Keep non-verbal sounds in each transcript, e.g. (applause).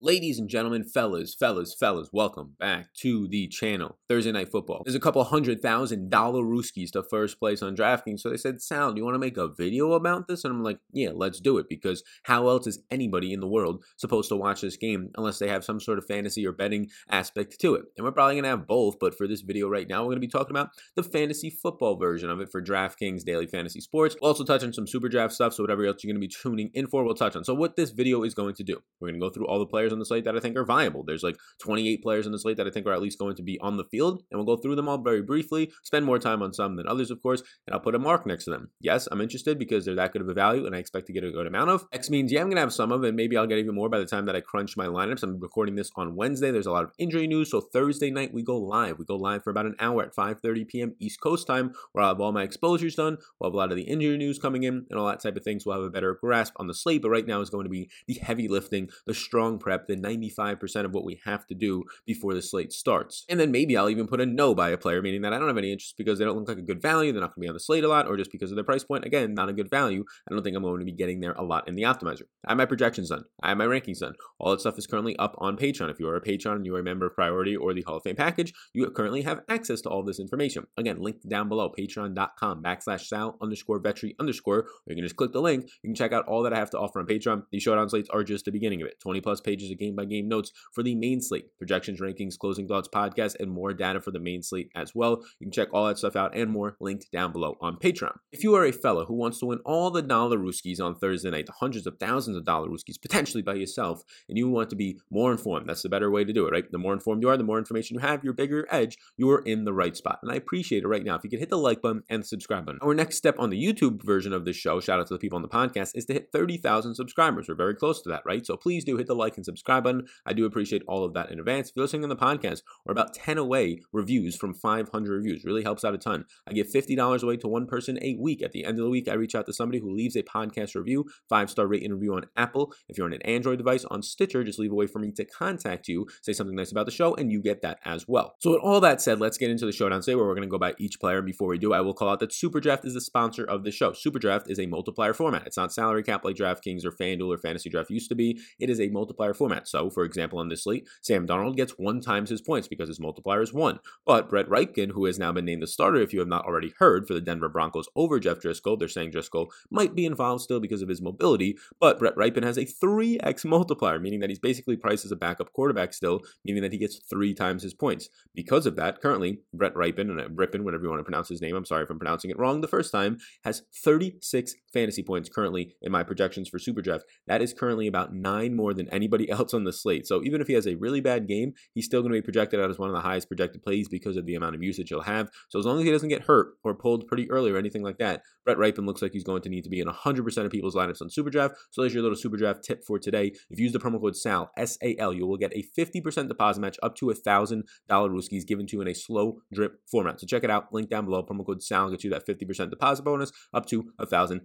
Ladies and gentlemen, fellas, fellas, fellas, welcome back to the channel. Thursday Night Football. There's a couple hundred thousand dollar rooskies to first place on DraftKings. So they said, Sal, do you want to make a video about this? And I'm like, yeah, let's do it. Because how else is anybody in the world supposed to watch this game unless they have some sort of fantasy or betting aspect to it? And we're probably going to have both. But for this video right now, we're going to be talking about the fantasy football version of it for DraftKings Daily Fantasy Sports. We'll also touch on some super draft stuff. So whatever else you're going to be tuning in for, we'll touch on. So what this video is going to do, we're going to go through all the players players on the slate that I think are viable. There's like 28 players on the slate that I think are at least going to be on the field, and we'll go through them all very briefly, spend more time on some than others, of course, and I'll put a mark next to them. Yes, I'm interested because they're that good of a value, and I expect to get a good amount of. X means, yeah, I'm going to have some of, and maybe I'll get even more by the time that I crunch my lineups. I'm recording this on Wednesday. There's a lot of injury news, so Thursday night we go live. We go live for about an hour at 5:30 p.m. East Coast time, where I'll have all my exposures done. We'll have a lot of the injury news coming in, and all that type of things. We'll have a better grasp on the slate. But right now is going to be the heavy lifting, the strong prep, the 95 percent of what we have to do before the slate starts. And then maybe I'll even put a no by a player, meaning that I don't have any interest because they don't look like a good value, they're not going to be on the slate a lot, or just because of their price point. Again, not a good value. I don't think I'm going to be getting there a lot in the optimizer. I have my projections done. I have my rankings done. All that stuff is currently up on Patreon. If you are a Patreon and you are a member of Priority or the Hall of Fame package, you currently have access to all this information. Again, linked down below, patreon.com backslash sal underscore vetri underscore, or you can just click the link. You can check out all that I have to offer on Patreon. These showdown slates are just the beginning of it. 20 plus pages game by game notes for the main slate, projections, rankings, closing thoughts, podcast, and more data for the main slate as well. You can check all that stuff out and more linked down below on Patreon. If you are a fellow who wants to win all the dollar rooskies on Thursday night, the hundreds of thousands of dollar rooskies, potentially by yourself, and you want to be more informed, that's the better way to do it, right? The more informed you are, the more information you have, your bigger edge, you're in the right spot. And I appreciate it right now. If you could hit the like button and subscribe button. Our next step on the YouTube version of this show, shout out to the people on the podcast, is to hit 30,000 subscribers. We're very close to that, right? So please do hit the like and subscribe button. I do appreciate all of that in advance. If you're listening on the podcast, we're about 10 away reviews from 500 reviews. Really helps out a ton. I give $50 away to one person a week. At the end of the week, I reach out to somebody who leaves a podcast review, five star rate review on Apple. If you're on an Android device on Stitcher, just leave a way for me to contact you, say something nice about the show, and you get that as well. So, with all that said, let's get into the showdown today where we're going to go by each player. Before we do, I will call out that Superdraft is the sponsor of the show. Superdraft is a multiplier format. It's not salary cap like DraftKings or FanDuel or Fantasy Draft used to be. It is a multiplier format. So, for example, on this slate, Sam Darnold gets one times his points because his multiplier is one. But Brett Rypien, who has now been named the starter, if you have not already heard, for the Denver Broncos over Jeff Driskel, they're saying Driskel might be involved still because of his mobility, but Brett Rypien has a 3x (laughs) multiplier, meaning that he's basically priced as a backup quarterback still, meaning that he gets three times his points. Because of that, currently, Brett Rypien, and uh, Rippin, whatever you want to pronounce his name, I'm sorry if I'm pronouncing it wrong the first time, has 36 fantasy points currently in my projections for Superdraft. That is currently about nine more than anybody (laughs) else on the slate. So even if he has a really bad game, he's still going to be projected out as one of the highest projected plays because of the amount of usage he'll have. So as long as he doesn't get hurt or pulled pretty early or anything like that, Brett Rypien looks like he's going to need to be in 100% of people's lineups on Superdraft. So there's your little Superdraft tip for today. If you use the promo code SAL, S A L, you will get a 50% deposit match up to a $1,000 Rooskies given to you in a slow drip format. So check it out. Link down below. Promo code SAL gets you that 50% deposit bonus up to a $1,000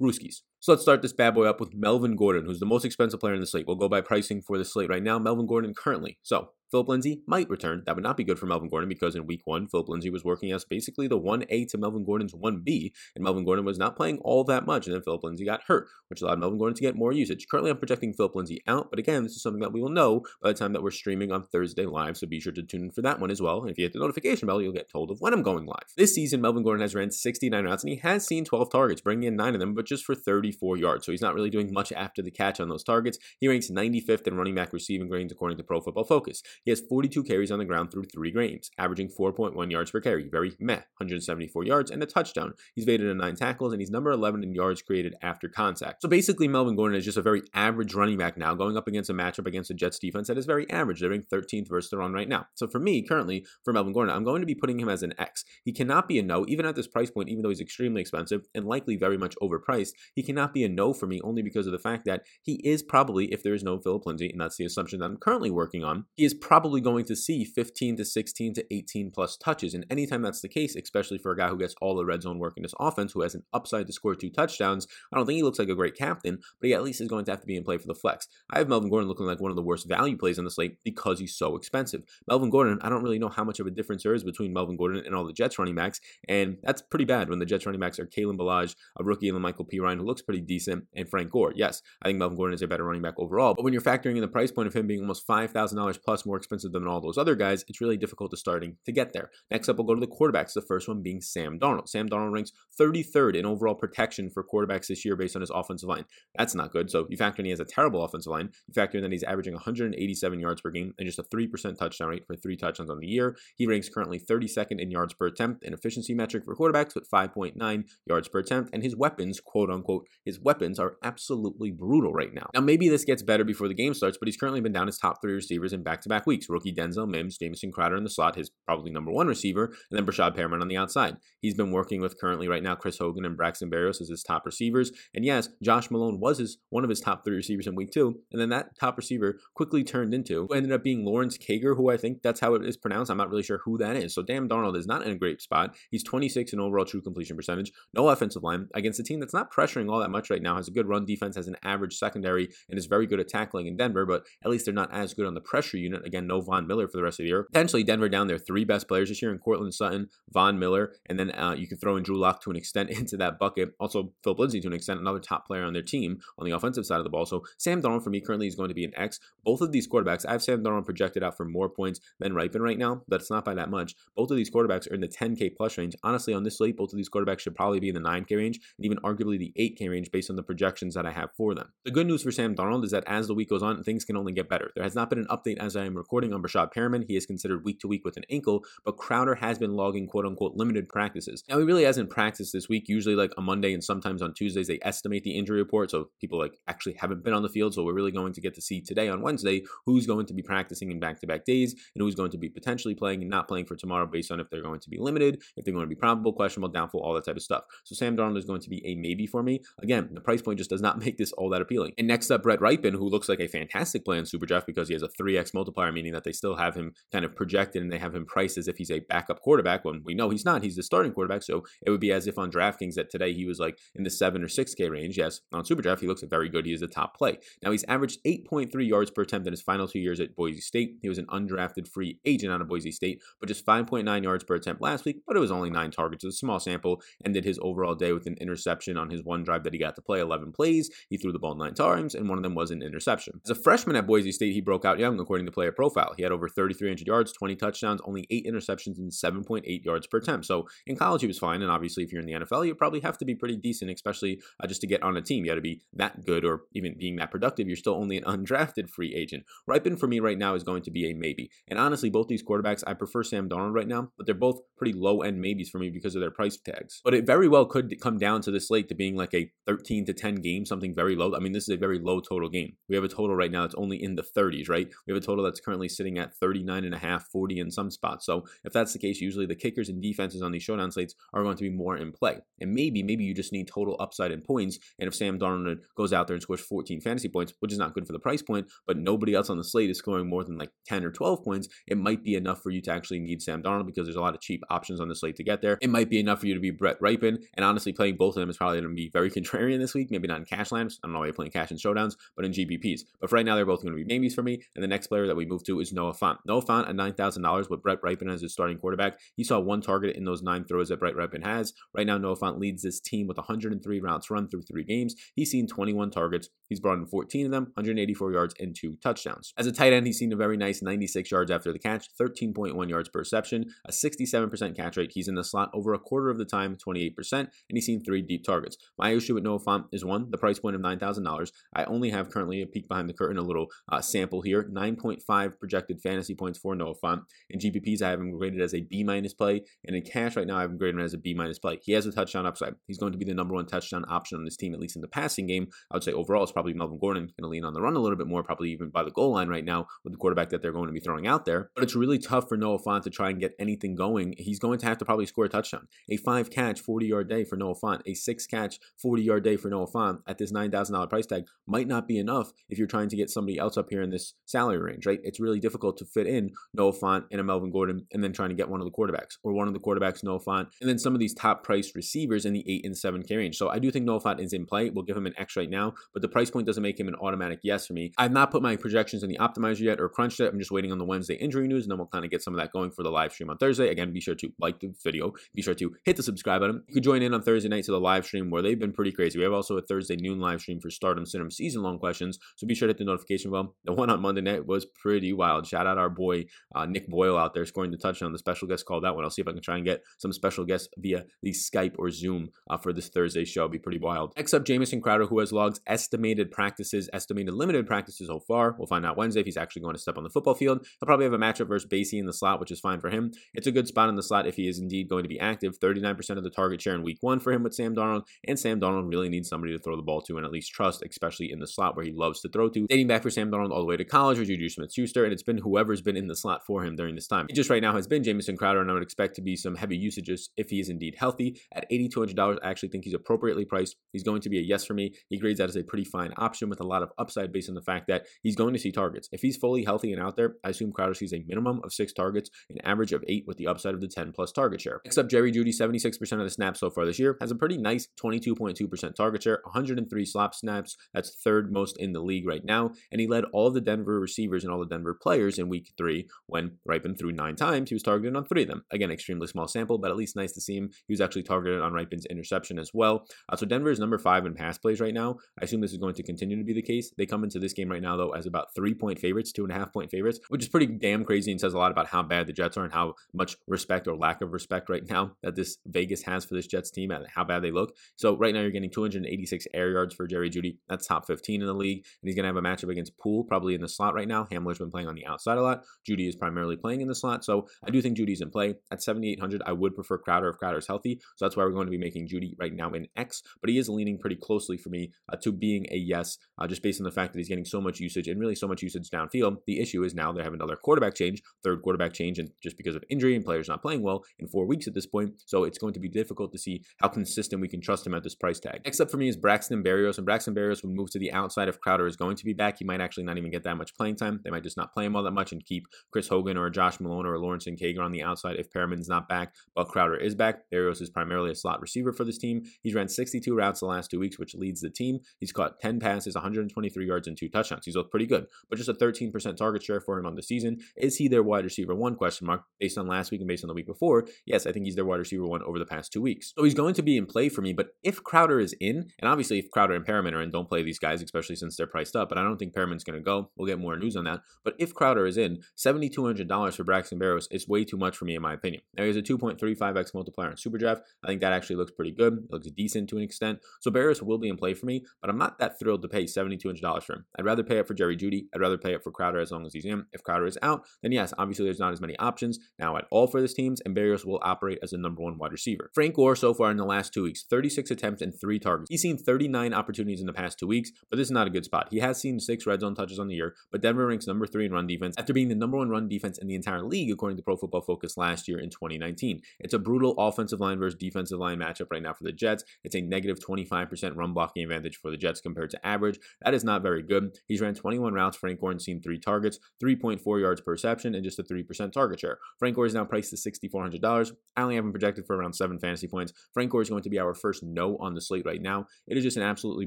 Rooskies. So let's start this bad boy up with Melvin Gordon, who's the most expensive player in the slate. We'll go by pricing for the slate right now. Melvin Gordon currently. So Philip Lindsay might return. That would not be good for Melvin Gordon because in week one, Philip Lindsay was working as basically the 1A to Melvin Gordon's 1B, and Melvin Gordon was not playing all that much, and then Philip Lindsay got hurt, which allowed Melvin Gordon to get more usage. Currently, I'm projecting Philip Lindsay out, but again, this is something that we will know by the time that we're streaming on Thursday live, so be sure to tune in for that one as well. And if you hit the notification bell, you'll get told of when I'm going live. This season, Melvin Gordon has ran 69 routes, and he has seen 12 targets, bringing in nine of them, but just for 34 yards, so he's not really doing much after the catch on those targets. He ranks 95th in running back receiving grades according to Pro Football Focus. He has 42 carries on the ground through three games, averaging 4.1 yards per carry. Very meh, 174 yards and a touchdown. He's weighted in nine tackles, and he's number 11 in yards created after contact. So basically, Melvin Gordon is just a very average running back now, going up against a matchup against a Jets defense that is very average. They're in 13th versus the run right now. So for me, currently, for Melvin Gordon, I'm going to be putting him as an X. He cannot be a no, even at this price point, even though he's extremely expensive and likely very much overpriced. He cannot be a no for me only because of the fact that he is probably, if there is no Philip Lindsay, and that's the assumption that I'm currently working on, he is probably going to see 15 to 16 to 18 plus touches. And anytime that's the case, especially for a guy who gets all the red zone work in his offense, who has an upside to score two touchdowns, I don't think he looks like a great captain, but he at least is going to have to be in play for the flex. I have Melvin Gordon looking like one of the worst value plays on the slate because he's so expensive. Melvin Gordon, I don't really know how much of a difference there is between Melvin Gordon and all the Jets running backs, and that's pretty bad when the Jets running backs are Kalen Ballage, a rookie, and Michael Perine, who looks pretty decent, and Frank Gore. Yes, I think Melvin Gordon is a better running back overall, but when you're factoring in the price point of him being almost $5,000 plus more expensive than all those other guys, it's really difficult to starting to get there. Next up, we'll go to the quarterbacks, the first one being Sam Darnold. Sam Darnold ranks 33rd in overall protection for quarterbacks this year based on his offensive line. That's not good. So you factor in he has a terrible offensive line. You factor in that he's averaging 187 yards per game and just a 3% touchdown rate for three touchdowns on the year. He ranks currently 32nd in yards per attempt, an efficiency metric for quarterbacks with 5.9 yards per attempt. And his weapons, quote unquote, his weapons are absolutely brutal right now. Now, maybe this gets better before the game starts, but he's currently been down his top three receivers in back to back weeks. Rookie Denzel Mims, Jamison Crowder in the slot, his probably number one receiver, and then Breshad Perriman on the outside. He's been working with currently right now Chris Hogan and Braxton Berrios as his top receivers. And yes, Josh Malone was his one of his top three receivers in week two. And then that top receiver quickly turned into ended up being Lawrence Cager, who I think that's how it is pronounced. I'm not really sure who that is. So Sam Darnold is not in a great spot. He's 26 in overall true completion percentage, no offensive line against a team that's not pressuring all that much right now, has a good run defense, has an average secondary, and is very good at tackling in Denver, but at least they're not as good on the pressure unit. Again, no Von Miller for the rest of the year. Potentially Denver down their three best players this year in Courtland Sutton, Von Miller, and then uh, you can throw in Drew Lock to an extent (laughs) into that bucket. Also, Phil Lindsay to an extent, another top player on their team on the offensive side of the ball. So Sam Darnold for me currently is going to be an X. Both of these quarterbacks, I have Sam Darnold projected out for more points than Rypien right now, but it's not by that much. Both of these quarterbacks are in the 10K plus range. Honestly, on this slate, both of these quarterbacks should probably be in the 9K range and even arguably the 8K range based on the projections that I have for them. The good news for Sam Darnold is that as the week goes on, things can only get better. There has not been an update as I am recording on Breshad Perriman. He is considered week to week with an ankle, but Crowder has been logging quote unquote limited practices. Now, he really hasn't practiced this week. Usually, like a Monday and sometimes on Tuesdays, they estimate the injury report. So people like actually haven't been on the field. So we're really going to get to see today on Wednesday who's going to be practicing in back to back days and who's going to be potentially playing and not playing for tomorrow based on if they're going to be limited, if they're going to be probable, questionable, doubtful, all that type of stuff. So Sam Darnold is going to be a maybe for me. Again, the price point just does not (laughs) make this all that appealing. And next up, Brett Rypien, who looks like a fantastic play in Superdraft because he has a 3x multiplier, meaning that they still have him kind of projected and they have him priced as if he's a backup quarterback when we know he's not. He's the starting quarterback. So it would be as if on DraftKings that today he was like in the 7 or 6K range. Yes, on Superdraft, he looks very good. He is a top play. Now he's averaged 8.3 yards per attempt in his final two years at Boise State. He was an undrafted free agent out of Boise State, but just 5.9 yards per attempt last week, but it was only nine targets. A small sample. Ended his overall day with an interception on his one drive that he got to play 11 plays. He threw the ball nine times, and one of them was an interception. As a freshman at Boise State, he broke out young, according to player profile. He had over 3,300 yards, 20 touchdowns, only eight interceptions, and 7.8 yards per attempt. So in college, he was fine. And obviously, if you're in the NFL, you probably have to be pretty decent, especially uh, just to get on a team. You got to be that good or even being that productive. You're still only an undrafted free agent. Rypien for me right now is going to be a maybe. And honestly, both these quarterbacks, I prefer Sam Darnold right now, but they're both pretty low end maybes for me because of their price tags. But it very well could come down to this slate to being like a 13 to 10 game, something very low. I mean, this is a very low total game. We have a total right now that's only in the 30s, right? We have a total that's currently sitting at 39 and a half, 40 in some spots. So if that's the case, usually the kickers and defenses on these showdown slates are going to be more in play. And maybe, maybe you just need total upside in points. And if Sam Darnold goes out there and scores 14 fantasy points, which is not good for the price point, but nobody else on the slate is scoring more than like 10 or 12 points, it might be enough for you to actually need Sam Darnold because there's a lot of cheap options on the slate to get there. It might be enough for you to be Brett Rypien. And honestly, playing both of them is probably going to be very (laughs) contrarian this week. Maybe not in cash lamps. I don't know why you're playing cash in showdowns, but in GPPs. But for right now, they're both going to be maybes for me. And the next player that we move to is Noah Fant. Noah Fant at $9,000 with Brett Rypien as his starting quarterback. He saw one target in those nine throws that Brett Rypien has. Right now, Noah Fant leads this team with 103 routes run through three games. He's seen 21 targets. He's brought in 14 of them, 184 yards, and two touchdowns. As a tight end, he's seen a very nice 96 yards after the catch, 13.1 yards per reception, a 67% catch rate. He's in the slot over a quarter of the time, 28%, and he's seen three deep targets. My issue with Noah Fant is one, the price point of $9,000. I only have currently a peek behind the curtain, a little uh, sample here 9.5 projected fantasy points for Noah Fant. In GPPs, I have him graded as a B minus play, and in cash right now, I have him graded as a B minus play. He has a touchdown upside. He's going to be the number one touchdown option on this team, at least in the passing game. I would say overall, it's probably Melvin Gordon going to lean on the run a little bit more, probably even by the goal line right now with the quarterback that they're going to be throwing out there. But it's really tough for Noah Fant to try and get anything going. He's going to have to probably score a touchdown. A five catch, 40 yard day for Noah Fant, a six catch, 40 yard day for Noah Fant at this $9,000 price tag might not be enough if you're trying to get somebody else up here in this salary range, right? It's it's really difficult to fit in Noah Fant and a Melvin Gordon and then trying to get one of the quarterbacks or one of the quarterbacks, Noah Fant, and then some of these top priced receivers in the 8 and 7K range. So I do think Noah Fant is in play. We'll give him an X right now, but the price point doesn't make him an automatic yes for me. I've not put my projections in the optimizer yet or crunched it. I'm just waiting on the Wednesday injury news and then we'll kind of get some of that going for the live stream on Thursday. Again, be sure to like the video. Be sure to hit the subscribe button. You could join in on Thursday night to the live stream where they've been pretty crazy. We have also a Thursday noon live stream for Stardom Cinema season long questions. So be sure to hit the notification bell. The one on Monday night was pretty wild. Shout out our boy uh, Nick Boyle out there scoring the touchdown. The special guest called that one. I'll see if I can try and get some special guests via the Skype or Zoom uh, for this Thursday show. It'll be pretty wild. Next up, Jamison Crowder, who has logged estimated practices, estimated limited practices so far. We'll find out Wednesday if he's actually going to step on the football field. He'll probably have a matchup versus Bassey in the slot, which is fine for him. It's a good spot in the slot if he is indeed going to be active. 39% of the target share in week one for him with Sam Darnold, and Sam Darnold really needs somebody to throw the ball to and at least trust, especially in the slot where he loves to throw to. Dating back for Sam Darnold all the way to college with Juju Smith Schuster, and it's been whoever's been in the slot for him during this time. It just right now has been Jamison Crowder, and I would expect to be some heavy usages if he is indeed healthy. At $8,200, I actually think he's appropriately priced. He's going to be a yes for me. He grades that as a pretty fine option with a lot of upside based on the fact that he's going to see targets. If he's fully healthy and out there, I assume Crowder sees a minimum of six targets, an average of eight with the upside of the 10 plus target share. Next up, Jerry Jeudy, 76% of the snaps so far this year, has a pretty nice 22.2% target share, 103 slot snaps. That's third most in the league right now. And he led all of the Denver receivers and all the Denver players in week three when Rypien threw nine times. He was targeted on three of them. Again, extremely small sample, but at least nice to see him. He was actually targeted on Rypien's interception as well. Uh, so Denver is number five in pass plays right now. I assume this is going to continue to be the case. They come into this game right now, though, as about three point favorites, two and a half point favorites, which is pretty damn crazy and says a lot about how bad the Jets are and how much respect or lack of respect right now that this Vegas has for this Jets team and how bad they look. So right now you're getting 286 air yards for Jerry Jeudy. That's top 15 in the league. And he's going to have a matchup against Poole, probably in the slot right now. Hamler's been playing on the outside a lot. Jeudy is primarily playing in the slot. So I do think Jeudy's in play. At 7,800, I would prefer Crowder if Crowder's healthy. So that's why we're going to be making Jeudy right now in X. But he is leaning pretty closely for me uh, to being a yes, uh, just based on the fact that he's getting so much usage and really so much usage downfield. The issue is now they have another quarterback change, third quarterback change, and just because of injury and players not playing well in four weeks at this point. So it's going to be difficult to see how consistent we can trust him at this price tag. Next up for me is Braxton Berrios, and Braxton Berrios would move to the outside if Crowder is going to be back. He might actually not even get that much playing time. They might just not play him all that much and keep Chris Hogan or Josh Malone or Lawrence and Cager on the outside if Perriman's not back, but Crowder is back. Berrios is primarily a slot receiver for this team. He's ran 62 routes the last two weeks, which leads the team. He's caught 10 passes, 123 yards, and two touchdowns. He's looked pretty good, but just a 13% target share for him on the season. Is he their wide receiver one? Question mark. Based on last week and based on the week before, yes, I think he's their wide receiver one over the past two weeks. So he's going to be in play for me. But if Crowder is in, and obviously if Crowder and Perriman are in, don't play these guys, especially since they're priced up. But I don't think Perriman's going to go. We'll get more news on that. But if Crowder is in, $7,200 for Braxton Berrios is way too much for me, in my opinion. Now, he has a 2.35x multiplier in Superdraft. I think that actually looks pretty good. It looks decent to an extent. So Berrios will be in play for me, but I'm not that thrilled to pay $7,200 for him. I'd rather pay it for Jerry Jeudy. I'd rather pay it for Crowder as long as he's in. If Crowder is out, then yes, obviously there's not as many options now at all for this teams, and Berrios will operate as a number one wide receiver. Frank Gore so far in the last two weeks, 36 attempts and three targets. He's seen 39 opportunities in the past two weeks, but this is not a good spot. He has seen six red zone touches on the year, but Denver ranks number three in run defense after being the number one run defense in the entire league, according to Pro Football Focus last year in 2019. It's a brutal offensive line versus defensive line matchup right now for the Jets. It's a negative 25% run blocking advantage for the Jets compared to average. That is not very good. He's ran 21 routes. Frank Gore seen three targets, 3.4 yards per reception, and just a 3% target share. Frank Gore is now priced to $6,400. I only have him projected for around seven fantasy points. Frank Gore is going to be our first no on the slate right now. It is just an absolutely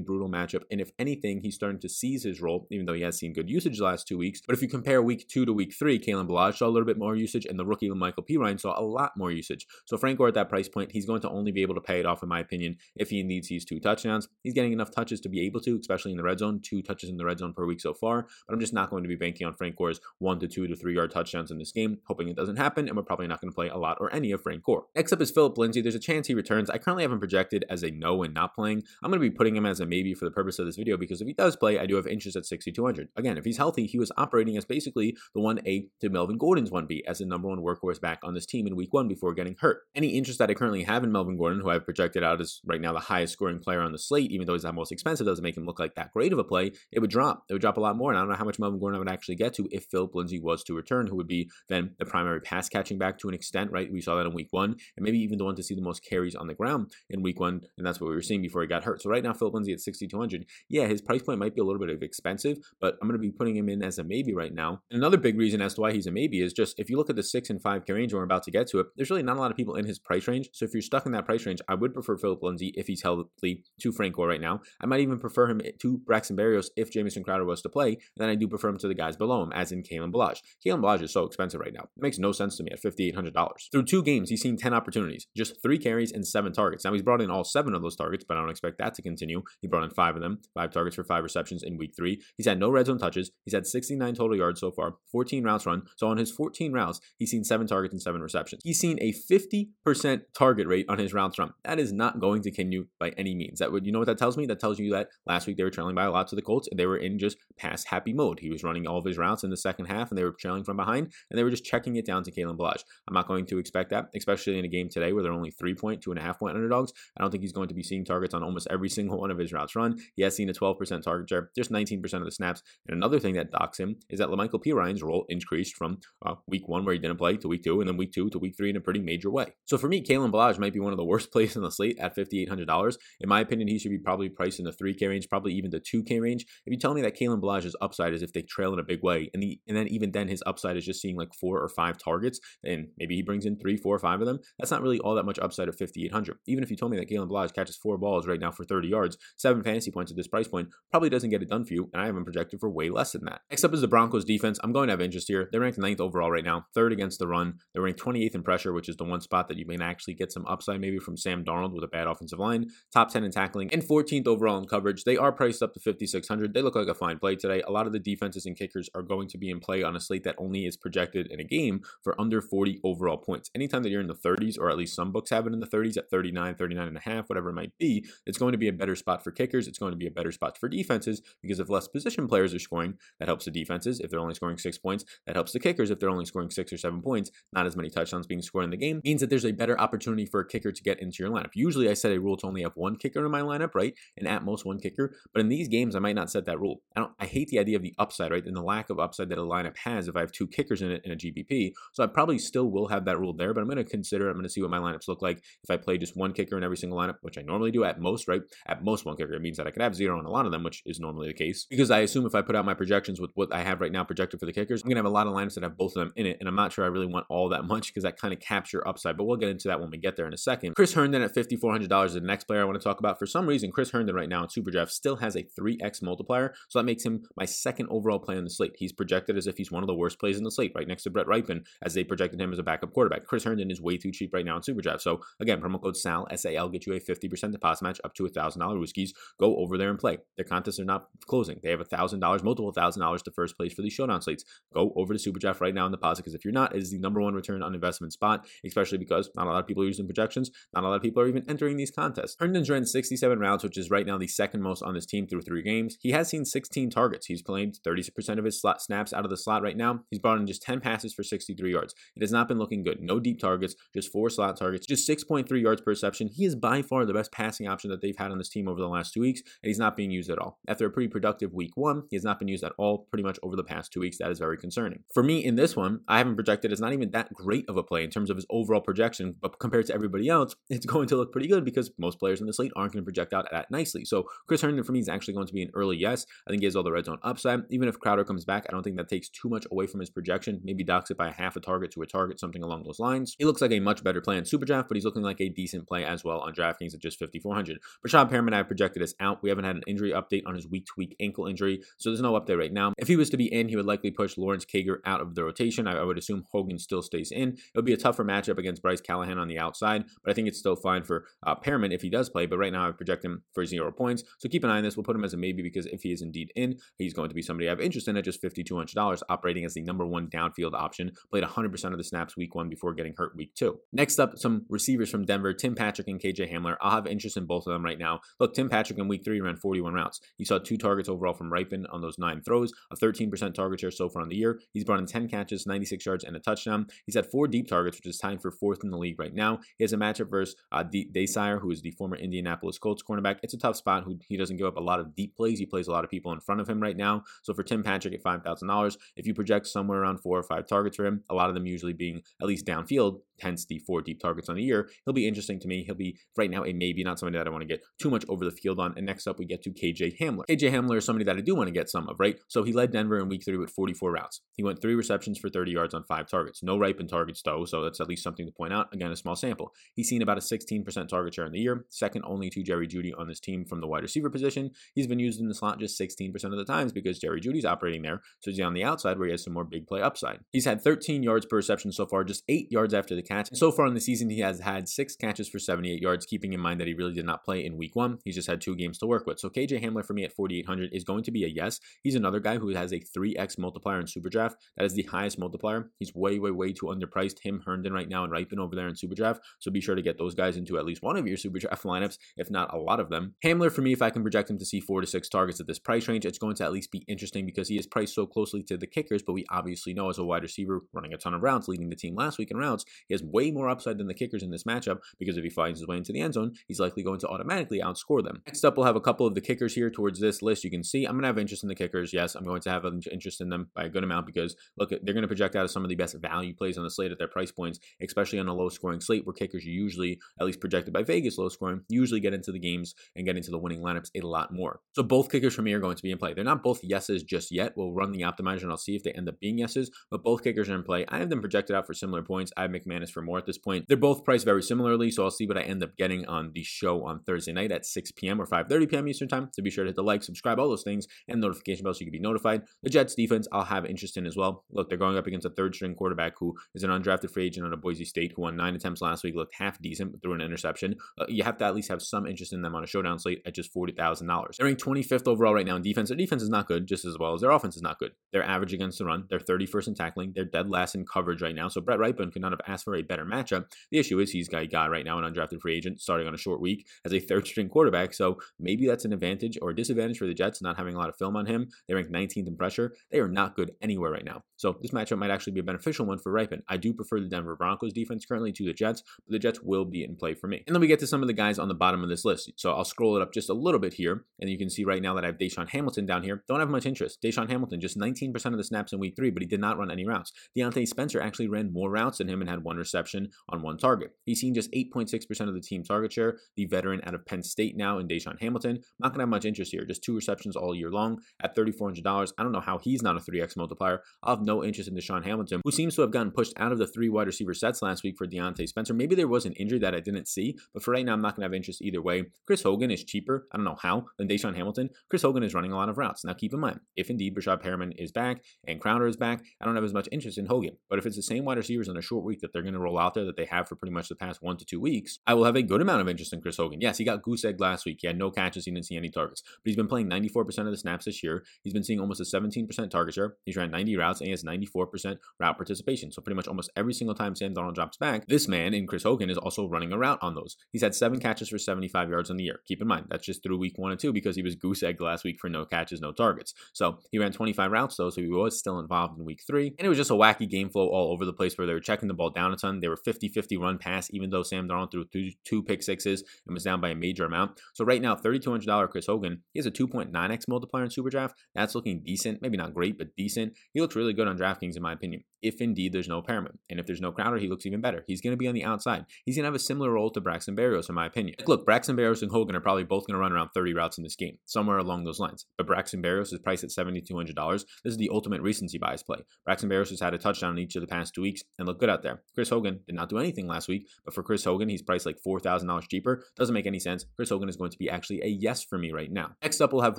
brutal matchup. And if anything, he's starting to seize his role, even though he has seen good usage the last two weeks. But if you compare week two to week three, Kalen Ballage saw a little bit more usage, and the rookie Michael Perine saw a lot more usage. So Frank Gore at that price point, he's going to only be able to pay it off, in my opinion, if he needs these two touchdowns. He's getting enough touches to be able to, especially in the red zone, two touches in the red zone per week so far. But I'm just not going to be banking on Frank Gore's one to two to three yard touchdowns in this game, hoping it doesn't happen, and we're probably not going to play a lot or any of Frank Gore. Next up is Phillip Lindsay. There's a chance he returns. I currently have him projected as a no and not playing. I'm going to be putting him as a maybe for the purpose of this video because if he does play, I do have interest at 6,200. Again, if he's healthy, he was operating as basically the 1A to Melvin Gordon's 1B as the number one workhorse back on this team in week one before getting hurt. Any interest that I currently have in Melvin Gordon, who I've projected out as right now the highest scoring player on the slate, even though he's the most expensive, doesn't make him look like that great of a play, it would drop. It would drop a lot more. And I don't know how much Melvin Gordon I would actually get to if Phillip Lindsay was to return, who would be then the primary pass catching back to an extent, right? We saw that in week one, and maybe even the one to see the most carries on the ground in week one, and that's what we were seeing before he got hurt. So right now, Phillip Lindsay at 6,200, yeah, his price point might be a little bit of expensive, but I'm going to be putting him in as a maybe right right now. Another big reason as to why he's a maybe is just if you look at the six and five K range, we're about to get to it, there's really not a lot of people in his price range. So if you're stuck in that price range, I would prefer Philip Lindsay if he's healthy to Franco right now. I might even prefer him to Braxton Berrios if Jamison Crowder was to play. Then I do prefer him to the guys below him, as in Kalen Ballage. Kalen Ballage is so expensive right now. It makes no sense to me at $5,800. Through two games, he's seen 10 opportunities, just three carries and seven targets. Now he's brought in all seven of those targets, but I don't expect that to continue. He brought in five of them, five targets for five receptions in week three. He's had no red zone touches. He's had 69 total yards so far, 14 routes run. So on his 14 routes, he's seen seven targets and seven receptions. He's seen a 50% target rate on his routes run. That is not going to continue by any means. That would, you know what that tells me? That tells you that last week they were trailing by a lot to the Colts and they were in just pass happy mode. He was running all of his routes in the second half and they were trailing from behind and they were just checking it down to Kalen Ballage. I'm not going to expect that, especially in a game today where they're only three point, two and a half point underdogs. I don't think he's going to be seeing targets on almost every (laughs) single one of his routes run. He has seen a 12% target share, just 19% of the snaps. And another thing that docks him is that La'Mical Perine's role increased from uh, week one where he didn't play to week two, and then week two to week three in a pretty major way. So for me, Kalen Ballage might be one of the worst (laughs) plays in the slate at $5,800. In my opinion, he should be probably priced in the 3K range, probably even the 2K range. If you tell me that Kalen Ballage's upside is if they trail in a big way, and the and then even then his upside is just seeing like four or five targets, and maybe he brings in three, four, or five of them. That's not really all that much upside of 5,800. Even if you told me that Kalen Ballage catches four balls right now for 30 yards, seven fantasy points at this price point, probably doesn't get it done for you, and I have him projected for way less than that. Next up is the Broncos defense. I'm going to have interest here. They're ranked ninth overall right now, third against the run. They're ranked 28th in pressure, which is the one spot that you may actually get some upside maybe from Sam Darnold with a bad offensive line. Top 10 in tackling and 14th overall in coverage. They are priced up to 5,600. They look like a fine play today. A lot of the defenses and kickers are going to be in play on a slate that only is projected in a game for under 40 overall points. Anytime that you're in the 30s, or at least some books have it in the 30s at 39, 39 and a half, whatever it might be, it's going to be a better spot for kickers. It's going to be a better spot for defenses because if less position players are scoring, that helps the defenses. If they're only scoring six points, that helps the kickers. If they're only scoring six or seven points, not as many touchdowns being scored in the game, means that there's a better opportunity for a kicker to get into your lineup. Usually I set a rule to only have one kicker in my lineup, right? And at most one kicker. But in these games, I might not set that rule. I don't I hate the idea of the upside, right? And the lack of upside that a lineup has if I have two kickers in it in a GPP. So I probably still will have that rule there, but I'm going to consider, I'm going to see what my lineups look like if I play just one kicker in every single lineup, which I normally do at most, right? At most one kicker. It means that I could have zero on a lot of them, which is normally the case. Because I assume if I put out my projections with what I have right now projected for the kickers, I'm going to have a lot of lineups that have both of them in it. And I'm not sure I really want all that much because that kind of caps your upside, but we'll get into that when we get there in a second. Chris Herndon at $5,400 is the next player I want to talk about. For some reason, Chris Herndon right now in Superdraft still has a 3x multiplier. So that makes him my second overall play on the slate. He's projected as if he's one of the worst plays in the slate, right next to Brett Rypien, as they projected him as a backup quarterback. Chris Herndon is way too cheap right now in Superdraft. So again, promo code SAL, S-A-L, get you a 50% deposit match up to $1,000 Rooskies. Go over there and play. Their contests are not closing. They have $1,000, multiple $1,000 to first place for these showdown slates. Go over to Superdraft right now and deposit because if you're not, it is the number one return on investment spot, especially because not a lot of people are using projections. Not a lot of people are even entering these contests. Herndon's ran 67 rounds, which is right now the second most on this team through three games. He has seen 16 targets. He's claimed 30% of his slot snaps out of the slot right now. He's brought in just 10 passes for 63 yards. It has not been looking good. No deep targets, just four slot targets, just 6.3 yards per reception. He is by far the best passing option that they've had on this team over the last two weeks, and he's not being used at all. After a pretty productive week one, he has not been used at all pretty much over the past two weeks. That is very concerning. For me, in this one, I haven't projected as not even that great of a play in terms of his overall projection, but compared to everybody else, (laughs) it's going to look pretty good because most players in the slate aren't going to project out that nicely. So Chris Herndon for me is actually going to be an early yes. I think he has all the red zone upside. Even if Crowder comes back, I don't think that takes too much away from his projection. Maybe docks it by a half a target to a target, something along those lines. He looks like a much better play in Super Draft, but he's looking like a decent play as well on DraftKings at just 5,400. Breshad Perriman, I projected as out. We haven't had an injury update on his week to week ankle injury, so there's no update right now. If he was to be in, he would likely push Lawrence Cager out of the rotation. I, I would assume Hogan still stays in. It would be a tougher matchup against Bryce Callahan on the outside, but I think it's still fine for uh, Perriman if he does play. But right now, I project him for zero points. So keep an eye on this. We'll put him as a maybe because if he is indeed in, he's going to be somebody I have interest in at just $5,200, operating as the number one downfield option. Played 100% of the snaps week one before getting hurt week two. Next up, some receivers from Denver, Tim Patrick and KJ Hamler. I'll have interest in both of them right now. Look, Tim Patrick in week three ran 41 routes. He saw two targets overall from Rypien on those nine throws, a 13% target share so far on the year. He's brought in 10 catches, 96 yards, and a touchdown. He's had four deep targets, which is tied for fourth in the league right now. He has a matchup versus uh, Desir, who is the former Indianapolis Colts cornerback. It's a tough spot. Who he doesn't give up a lot of deep plays. He plays a lot of people in front of him right now. So for Tim Patrick at $5,000, if you project somewhere around four or five targets for him, a lot of them usually being at least downfield, hence the four deep targets on the year, he'll be interesting to me. He'll be right now a maybe, not somebody that I want to get too much over the field on. And next up, we get to KJ Hamler. KJ Hamler is somebody that I do want to get some of, right? So he led Denver in week three with 44 routes. He went three receptions for 30 yards on five targets. No ripe targets, though, so that's at least something to point out. Again, a small sample. He's seen about a 16% target share in the year, second only to Jerry Jeudy on this team from the wide receiver position. He's been used in the slot just 16% of the times because Jerry Jeudy's operating there, so he's on the outside where he has some more big play upside. He's had 13 yards per reception so far, just eight yards after the catch. And so far in the season, he has had six catches for 78 yards, keeping in mind that he really did not play in week one. He's just had two games to work with. So KJ Hamler for me at 4,800 is going to be a yes. He's another guy who has a 3x multiplier in Superdraft. That is the highest multiplier. He's way, way, way too underpriced. Him, Herndon right now, and Rypien over there in Superdraft. So be sure to get those guys into at least one of your Superdraft (laughs) lineups, if not a lot of them. Hamler for me, if I can project him to see four to six targets at this price range, it's going to at least be interesting because he is priced so closely to the kickers. But we obviously know as a wide receiver running a ton of routes, leading the team last week in routes, he has way more upside than the kickers in this matchup because if he finds his way into the end zone, he's likely going to automatically outscore them. Next up, we'll have a couple of the kickers here towards this list. You can see I'm going to have interest in the kickers. Yes, I'm going to have an interest in them by a good amount because look, they're going to project out as some of the best value plays on the slate at their price points, especially on a low scoring slate where kickers usually, at least projected by Vegas low scoring, usually get into the games and get into the winning lineups a lot more. So both kickers for me are going to be in play. They're not both yeses just yet. We'll run the optimizer and I'll see if they end up being yeses, but both kickers are in play. I have them projected out for similar points. I have McManus for more at this point. They're both priced very similarly, so I'll see what I end up getting on the show on Thursday night at 6 p.m. or 5:30 p.m. Eastern time. So be sure to hit the like, subscribe, all those things, and notification bell so you can be notified. The Jets defense, I'll have interest in as well. Look, they're going up against a third string quarterback who is an undrafted free agent out of Boise State who won nine attempts last week, looked half decent through an interception. Uh, you have to at least have some interest in them on a showdown slate at just $40,000. They're ranked 25th overall right now in defense. Their defense is not good, just as well as their offense is not good. They're average against the run. They're 31st in tackling. They're dead last in coverage right now. So Brett Rypien could not have asked for a better matchup. The issue is he's got a guy right now, an undrafted free agent, starting on a short week as a third string quarterback. So maybe that's an advantage or a disadvantage for the Jets, not having a lot of film on him. They rank 19th in pressure. They are not good anywhere right now. So this matchup might actually be a beneficial one for Rypien. I do prefer the Denver Broncos defense currently to the Jets, but the Jets will be in play for me. And then we get to some of the guys on the bottom of this list. So I'll scroll it up just a little bit here, and you can see right now that I have DaeSean Hamilton down here. Don't have much interest. DaeSean Hamilton, just 19% of the snaps in week three, but he did not run any routes. Diontae Spencer actually ran more routes than him and had one reception on one target. He's seen just 8.6% of the team target share. The veteran out of Penn State now in DaeSean Hamilton. Not going to have much interest here. Just two receptions all year long at $3,400. I don't know how he's not a 3x multiplier. I'll have no interest in DaeSean Hamilton, who seems to have gotten pushed out of the three wide receiver sets last week for Diontae Spencer. Maybe there was an injury that I didn't see, but for right now, I'm not going to have interest either way. Chris Hogan is cheaper. I don't know how than DaeSean Hamilton. Chris Hogan is running a lot of routes. Now, keep in mind, if indeed Breshad Perriman is back and Crowder is back, I don't have as much interest in Hogan. But if it's the same wide receivers in a short week that they're going to roll out there that they have for pretty much the past one to two weeks, I will have a good amount of interest in Chris Hogan. Yes, he got goose egg last week. He had no catches. He didn't see any targets. But he's been playing 94% of the snaps this year. He's been seeing almost a 17% target share. He's ran 90 routes and he has 94% route participation. So pretty much almost every single time Sam Darnold drops back, this man in Chris Hogan is also running a route on those. He's had seven catches for 75 yards on the year. Keep in mind, that's just through week one and two because he was goose egg last week for no catches, no targets. So he ran 25 routes though, so he was still involved in week three. And it was just a wacky game flow all over the place where they were checking the ball down a ton. They were 50 50 run pass, even though Sam Darnold threw two, two pick sixes and was down by a major amount. So right now, $3,200 Chris Hogan, he has a 2.9x multiplier in Superdraft. That's looking decent. Maybe not great, but decent. He looks really good on DraftKings, in my opinion if indeed there's no Perriman. And if there's no Crowder, he looks even better. He's going to be on the outside. He's going to have a similar role to Braxton Berrios, in my opinion. Look, Braxton Berrios and Hogan are probably both going to run around 30 routes in this game, somewhere along those lines. But Braxton Berrios is priced at $7,200. This is the ultimate recency bias play. Braxton Berrios has had a touchdown in each of the past two weeks and looked good out there. Chris Hogan did not do anything last week, but for Chris Hogan, he's priced like $4,000 cheaper. Doesn't make any sense. Chris Hogan is going to be actually a yes for me right now. Next up, we'll have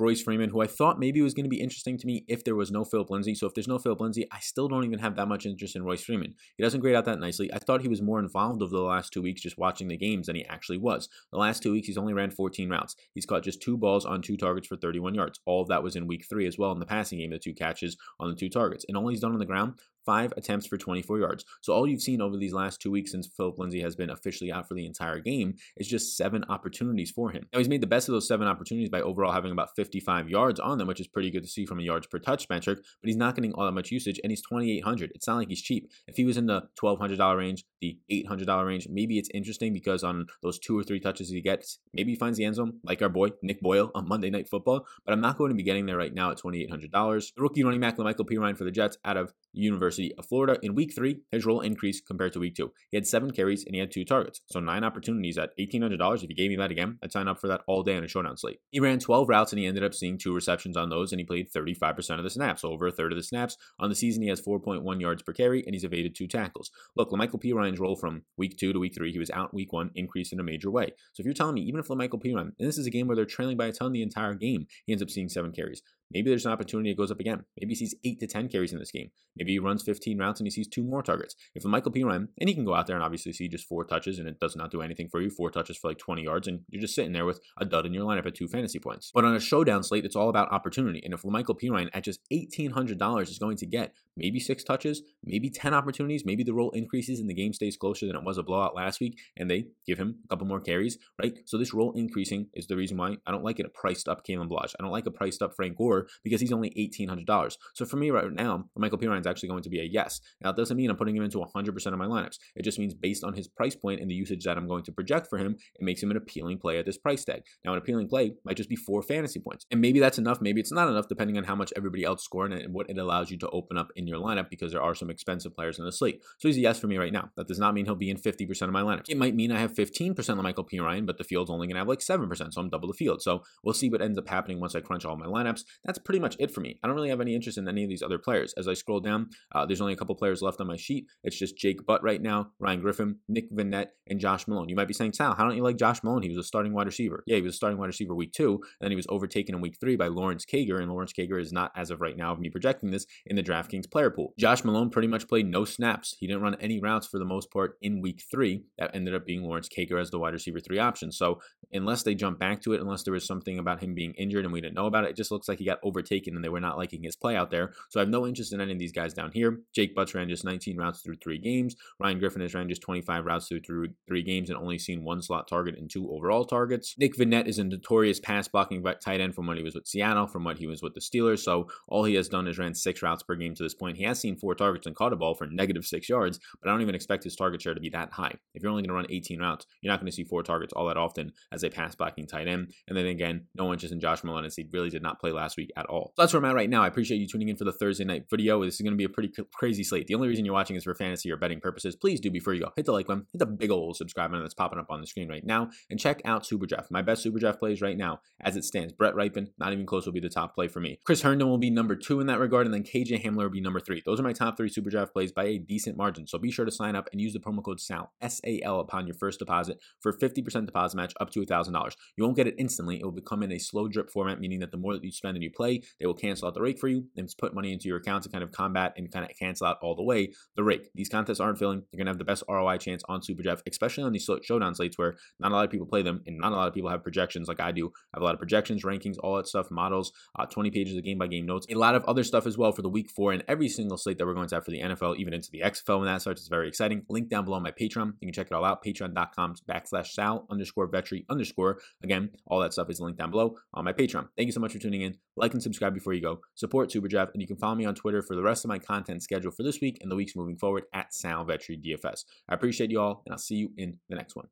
Royce Freeman, who I thought maybe was going to be interesting to me if there was no Philip Lindsay. So if there's no Philip Lindsay, I still don't even have that much interest in Royce Freeman. Freeman. He doesn't grade out that nicely. I thought he was more involved over the last two weeks just watching the games than he actually was. The last two weeks, he's only ran 14 routes. He's caught just two balls on two targets for 31 yards. All of that was in week three as well in the passing game, the two catches on the two targets. And all he's done on the ground five attempts for 24 yards. So all you've seen over these last two weeks since Philip Lindsay has been officially out for the entire game is just seven opportunities for him. Now he's made the best of those seven opportunities by overall having about 55 yards on them, which is pretty good to see from a yards per touch metric, but he's not getting all that much usage and he's 2,800. It's not like he's cheap. If he was in the $1,200 range, the $800 range, maybe it's interesting because on those two or three touches he gets, maybe he finds the end zone like our boy Nick Boyle on Monday Night Football, but I'm not going to be getting there right now at $2,800. The rookie running back, Michael Perine for the Jets out of University of Florida. In week three, his role increased compared to week two. He had seven carries and he had two targets. So nine opportunities at $1,800. If you gave me that again, I'd sign up for that all day on a showdown slate. He ran 12 routes and he ended up seeing two receptions on those and he played 35% of the snaps. So over a third of the snaps. On the season, he has 4.1 yards per carry and he's evaded two tackles. Look, La'Mical Perine's role from week two to week three, he was out week one, increased in a major way. So if you're telling me, even if La'Mical Perine, and this is a game where they're trailing by a ton the entire game, he ends up seeing seven carries. Maybe there's an opportunity it goes up again. Maybe he sees 8 to 10 carries in this game. Maybe he runs 15 routes and he sees two more targets. If Michael Perine, and he can go out there and obviously see just four touches and it does not do anything for you, four touches for like 20 yards, and you're just sitting there with a dud in your lineup at two fantasy points. But on a showdown slate, it's all about opportunity. And if Michael Perine at just $1,800 is going to get maybe six touches, maybe 10 opportunities, maybe the role increases and the game stays closer than it was a blowout last week, and they give him a couple more carries, right? So this role increasing is the reason why I don't like it a priced up Kalen Ballage. I don't like a priced up Frank Gore because he's only $1,800. So for me right now, Michael Perine is actually going to be a yes. Now, it doesn't mean I'm putting him into 100% of my lineups. It just means based on his price point and the usage that I'm going to project for him, it makes him an appealing play at this price tag. Now, an appealing play might just be four fantasy points. And maybe that's enough. Maybe it's not enough, depending on how much everybody else scored and what it allows you to open up in your lineup because there are some expensive players in the slate. So he's a yes for me right now. That does not mean he'll be in 50% of my lineups. It might mean I have 15% of Michael Perine, but the field's only going to have like 7%. So I'm double the field. So we'll see what ends up happening once I crunch all my lineups. Pretty much it for me. I don't really have any interest in any of these other players. As I scroll down, uh, there's only a couple players left on my sheet. It's just Jake Butt right now, Ryan Griffin, Nick Vannett, and Josh Malone. You might be saying, Sal, how don't you like Josh Malone? He was a starting wide receiver. Yeah, he was a starting wide receiver week two, and then he was overtaken in week three by Lawrence Cager, and Lawrence Cager is not, as of right now, of me projecting this, in the DraftKings player pool. Josh Malone pretty much played no snaps. He didn't run any routes for the most part in week three. That ended up being Lawrence Cager as the wide receiver three option. So unless they jump back to it, unless there was something about him being injured and we didn't know about it, it just looks like he got overtaken and they were not liking his play out there. So I have no interest in any of these guys down here. Jake Butts ran just 19 routes through three games. Ryan Griffin has ran just 25 routes through, three games and only seen one slot target and two overall targets. Nick Vannett is a notorious pass blocking tight end from when he was with Seattle, from what he was with the Steelers. So all he has done is ran six routes per game to this point. He has seen four targets and caught a ball for negative six yards, but I don't even expect his target share to be that high. If you're only going to run 18 routes, you're not going to see four targets all that often as a pass blocking tight end. And then again, no interest in Josh Malone as he really did not play last week at all. So that's where I'm at right now. I appreciate you tuning in for the Thursday night video. This is going to be a pretty crazy slate. The only reason you're watching is for fantasy or betting purposes. Please do before you go hit the like button, hit the big old subscribe button that's popping up on the screen right now, and check out Super Draft. My best Super Draft plays right now, as it stands. Brett Rypien, not even close, will be the top play for me. Chris Herndon will be number two in that regard, and then KJ Hamler will be number three. Those are my top three Super Draft plays by a decent margin. So be sure to sign up and use the promo code SAL S A L upon your first deposit for 50% deposit match up to $1,000. You won't get it instantly. It will become in a slow drip format, meaning that the more that you spend and you play, they will cancel out the rake for you and put money into your account to kind of combat and kind of cancel out all the way the rake. These contests aren't filling. You're going to have the best ROI chance on Super Draft, especially on these showdown slates where not a lot of people play them and not a lot of people have projections like I do. I have a lot of projections, rankings, all that stuff, models, uh, 20 pages of game by game notes, a lot of other stuff as well for the week four and every single slate that we're going to have for the NFL, even into the XFL when that starts. It's very exciting. Link down below on my Patreon. You can check it all out. Patreon.com backslash Sal underscore Vetri underscore. Again, all that stuff is linked down below on my Patreon. Thank you so much for tuning in. Like and subscribe before you go. Support Superdraft, and you can follow me on Twitter for the rest of my content schedule for this week and the weeks moving forward at Sal DFS. I appreciate you all, and I'll see you in the next one.